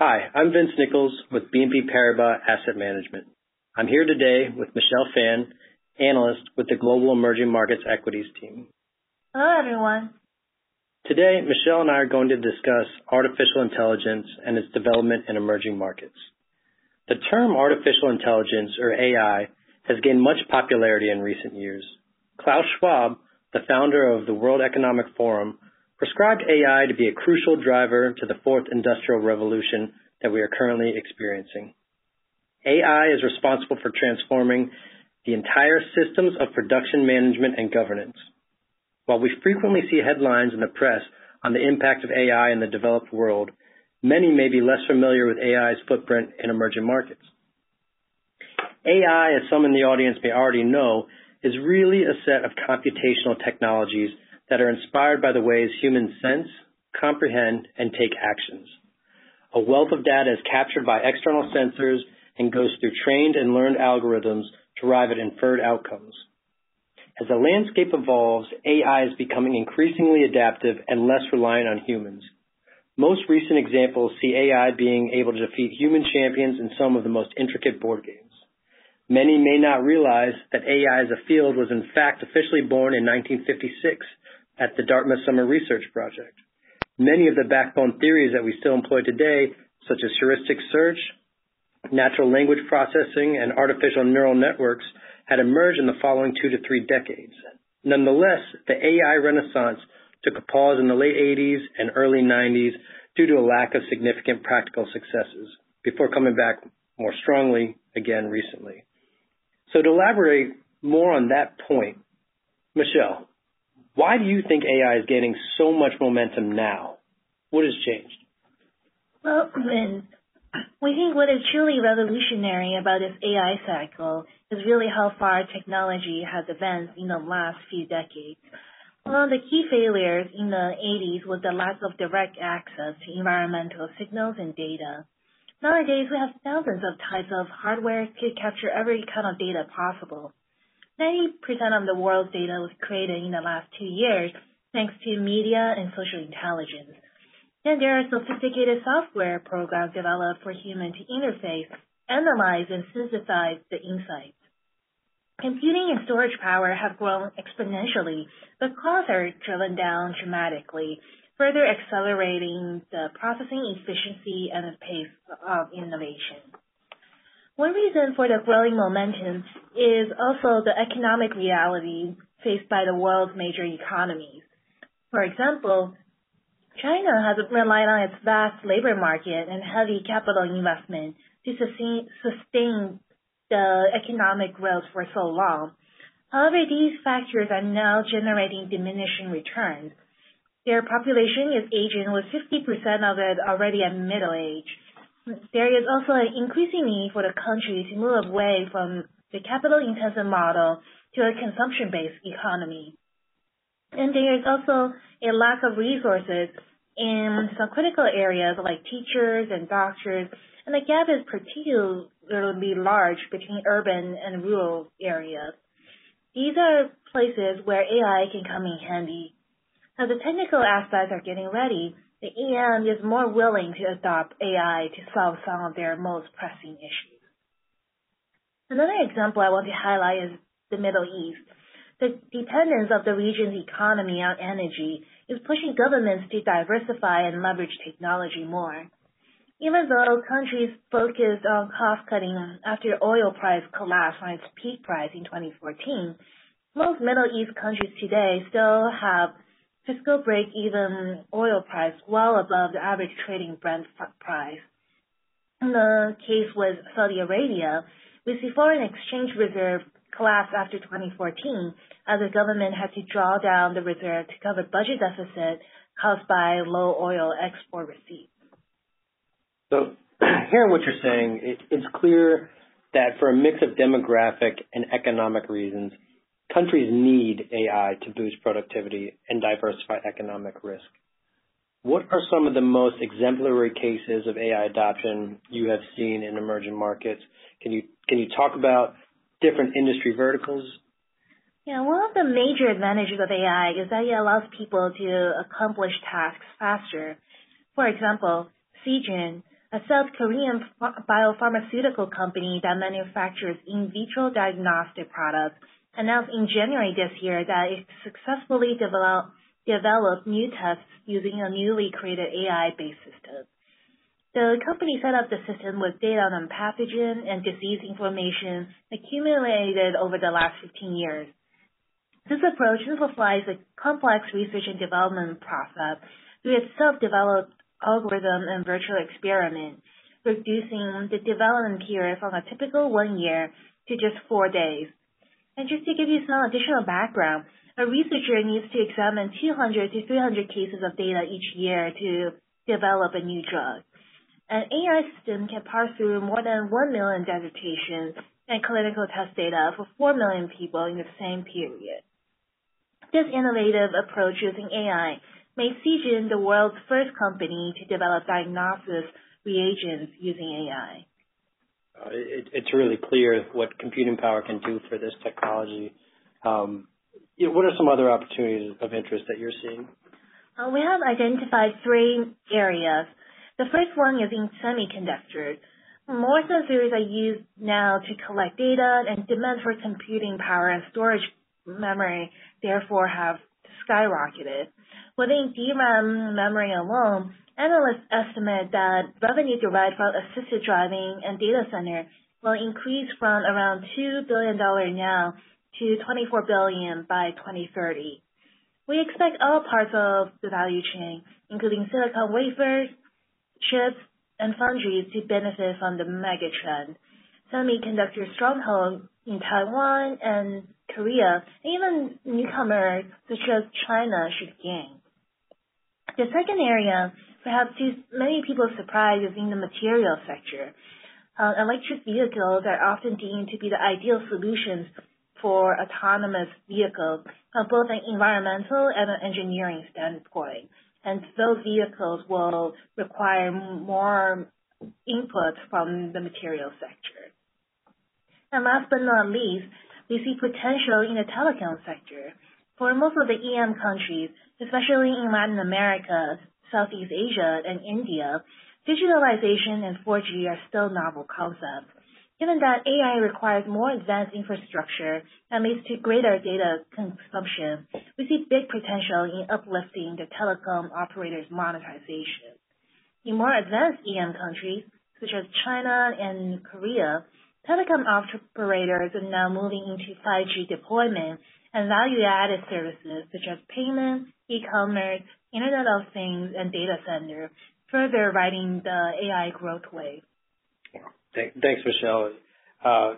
Hi, I'm Vince Nichols with BNP Paribas Asset Management. I'm here today with Michelle Fan, analyst with the Global Emerging Markets Equities team. Hello, everyone. Today, Michelle and I are going to discuss artificial intelligence and its development in emerging markets. The term artificial intelligence, or AI, has gained much popularity in recent years. Klaus Schwab, the founder of the World Economic Forum, prescribed AI to be a crucial driver to the fourth industrial revolution that we are currently experiencing. AI is responsible for transforming the entire systems of production management and governance. While we frequently see headlines in the press on the impact of AI in the developed world, many may be less familiar with AI's footprint in emerging markets. AI, as some in the audience may already know, is really a set of computational technologies that are inspired by the ways humans sense, comprehend, and take actions. A wealth of data is captured by external sensors and goes through trained and learned algorithms to arrive at inferred outcomes. As the landscape evolves, AI is becoming increasingly adaptive and less reliant on humans. Most recent examples see AI being able to defeat human champions in some of the most intricate board games. Many may not realize that AI as a field was in fact officially born in 1956 at the Dartmouth Summer Research Project. Many of the backbone theories that we still employ today, such as heuristic search, natural language processing, and artificial neural networks, had emerged in the following two to three decades. Nonetheless, the AI renaissance took a pause in the late '80s and early '90s due to a lack of significant practical successes before coming back more strongly again recently. So to elaborate more on that point, Michelle, why do you think AI is gaining so much momentum now? What has changed? Well, Vince, we think what is truly revolutionary about this AI cycle is really how far technology has advanced in the last few decades. One of the key failures in the '80s was the lack of direct access to environmental signals and data. Nowadays, we have thousands of types of hardware to capture every kind of data possible. 90% of the world's data was created in the last two years, thanks to media and social intelligence. And there are sophisticated software programs developed for humans to interface, analyze, and synthesize the insights. Computing and storage power have grown exponentially, but costs are driven down dramatically, further accelerating the processing efficiency and the pace of innovation. One reason for the growing momentum is also the economic reality faced by the world's major economies. For example, China has relied on its vast labor market and heavy capital investment to sustain the economic growth for so long. However, these factors are now generating diminishing returns. Their population is aging, with 50% of it already at middle age. There is also an increasing need for the country to move away from the capital-intensive model to a consumption-based economy. And there is also a lack of resources in some critical areas like teachers and doctors, and the gap is particularly large between urban and rural areas. These are places where AI can come in handy. Now the technical aspects are getting ready, the EM is more willing to adopt AI to solve some of their most pressing issues. Another example I want to highlight is the Middle East. The dependence of the region's economy on energy is pushing governments to diversify and leverage technology more. Even though countries focused on cost-cutting after oil price collapsed from its peak price in 2014, most Middle East countries today still have fiscal break-even oil price well above the average trading Brent price. In the case with Saudi Arabia, we see foreign exchange reserve collapse after 2014 as the government had to draw down the reserve to cover budget deficit caused by low oil export receipts. So hearing what you're saying, it's clear that for a mix of demographic and economic reasons, countries need AI to boost productivity and diversify economic risk. What are some of the most exemplary cases of AI adoption you have seen in emerging markets? Can you can you talk about different industry verticals? Yeah. One of the major advantages of AI is that it allows people to accomplish tasks faster. For example, Seegene, a South Korean biopharmaceutical company that manufactures in vitro diagnostic products, announced in January this year that it successfully developed developed new tests using a newly created AI-based system. The company set up the system with data on pathogen and disease information accumulated over the last 15 years. This approach simplifies the complex research and development process through its self-developed algorithm and virtual experiment, reducing the development period from a typical one year to just four days. And just to give you some additional background, a researcher needs to examine 200 to 300 cases of data each year to develop a new drug. An AI system can parse through more than 1 million dissertations and clinical test data for 4 million people in the same period. This innovative approach using AI made Seegene the world's first company to develop diagnosis reagents using AI. Uh, it, it's really clear what computing power can do for this technology. Um, you know, what are some other opportunities of interest that you're seeing? Uh, we have identified three areas. The first one is in semiconductors. More sensors are used now to collect data and demand for computing power and storage memory therefore have skyrocketed. Within DRAM memory alone, analysts estimate that revenue derived from assisted driving and data center will increase from around $2 billion now to 24 billion by 2030. We expect all parts of the value chain, including silicon wafers, chips, and foundries, to benefit from the mega trend. Semiconductor stronghold in Taiwan and Korea, even newcomers such as China should gain. The second area, perhaps to many people's surprise, is in the material sector. Uh, electric vehicles are often deemed to be the ideal solutions for autonomous vehicles from both an environmental and an engineering standpoint. And those vehicles will require more input from the material sector. And last but not least, we see potential in the telecom sector. For most of the EM countries, especially in Latin America, Southeast Asia, and India, digitalization and 4G are still novel concepts. Given that AI requires more advanced infrastructure and leads to greater data consumption, we see big potential in uplifting the telecom operators' monetization. In more advanced EM countries, such as China and Korea, telecom operators are now moving into 5G deployment and value-added services such as payment, e-commerce, Internet of Things, and data center, further riding the AI growth wave. Thanks, Michelle. Uh,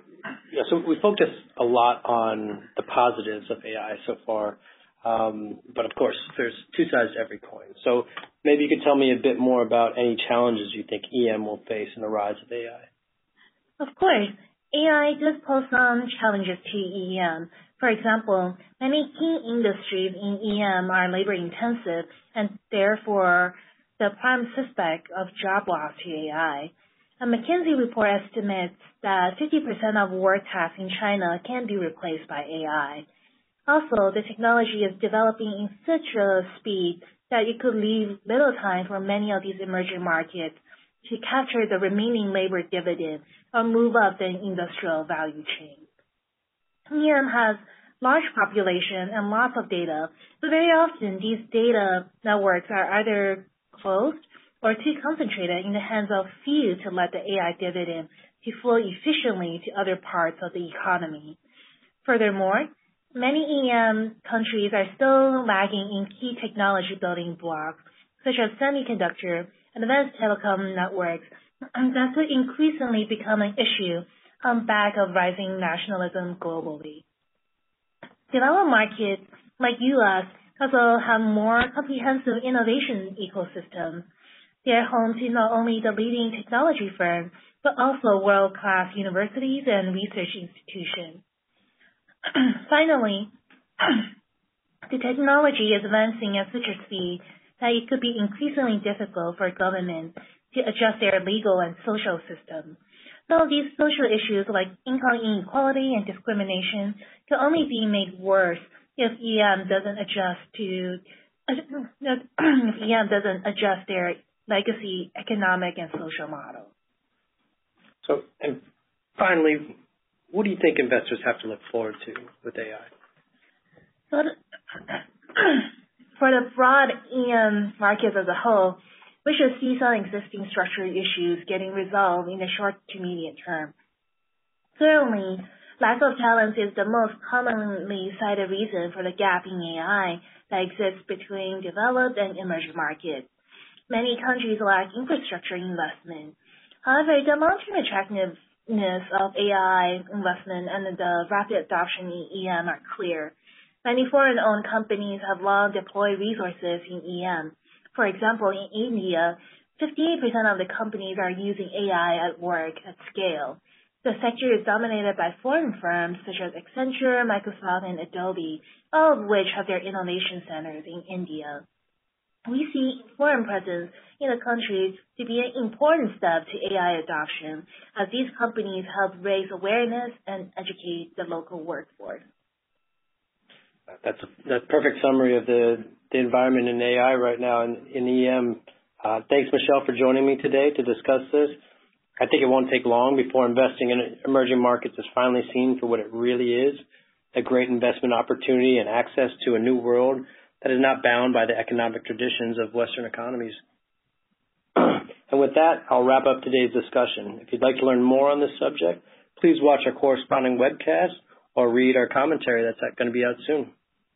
yeah, so we focus a lot on the positives of AI so far. Um, but of course, there's two sides to every coin. So maybe you could tell me a bit more about any challenges you think EM will face in the rise of AI. Of course. AI does pose some challenges to EM. For example, many key industries in EM are labor intensive and therefore the prime suspect of job loss to AI. A McKinsey report estimates that 50% of work tasks in China can be replaced by AI. Also, the technology is developing in such a speed that it could leave little time for many of these emerging markets to capture the remaining labor dividend or move up the industrial value chain. EM has large population and lots of data, but very often these data networks are either closed or too concentrated in the hands of few to let the AI dividend to flow efficiently to other parts of the economy. Furthermore, many EM countries are still lagging in key technology building blocks, such as semiconductor advanced telecom networks, that could increasingly become an issue on back of rising nationalism globally. Developed markets like U.S. also have more comprehensive innovation ecosystems. They are home to not only the leading technology firms, but also world-class universities and research institutions. Finally, the technology is advancing at such a speed that it could be increasingly difficult for governments to adjust their legal and social system. Of these social issues like income inequality and discrimination can only be made worse if EM doesn't adjust to if EM doesn't adjust their legacy economic and social model. So, and finally, what do you think investors have to look forward to with AI? So for the broad EM market as a whole, we should see some existing structural issues getting resolved in the short to medium term. Certainly, lack of talent is the most commonly cited reason for the gap in AI that exists between developed and emerging markets. Many countries lack infrastructure investment. However, the long-term attractiveness of AI investment and the rapid adoption in EM are clear. Many foreign-owned companies have long deployed resources in EM, for example, in India, 58% of the companies are using AI at work at scale. The sector is dominated by foreign firms such as Accenture, Microsoft, and Adobe, all of which have their innovation centers in India. We see foreign presence in the countries to be an important step to AI adoption, as these companies help raise awareness and educate the local workforce. That's a perfect summary of the environment in AI right now in, in EM. Uh, thanks, Michelle, for joining me today to discuss this. I think it won't take long before investing in emerging markets is finally seen for what it really is, a great investment opportunity and access to a new world that is not bound by the economic traditions of Western economies. and with that, I'll wrap up today's discussion. If you'd like to learn more on this subject, please watch our corresponding webcast or read our commentary that's going to be out soon.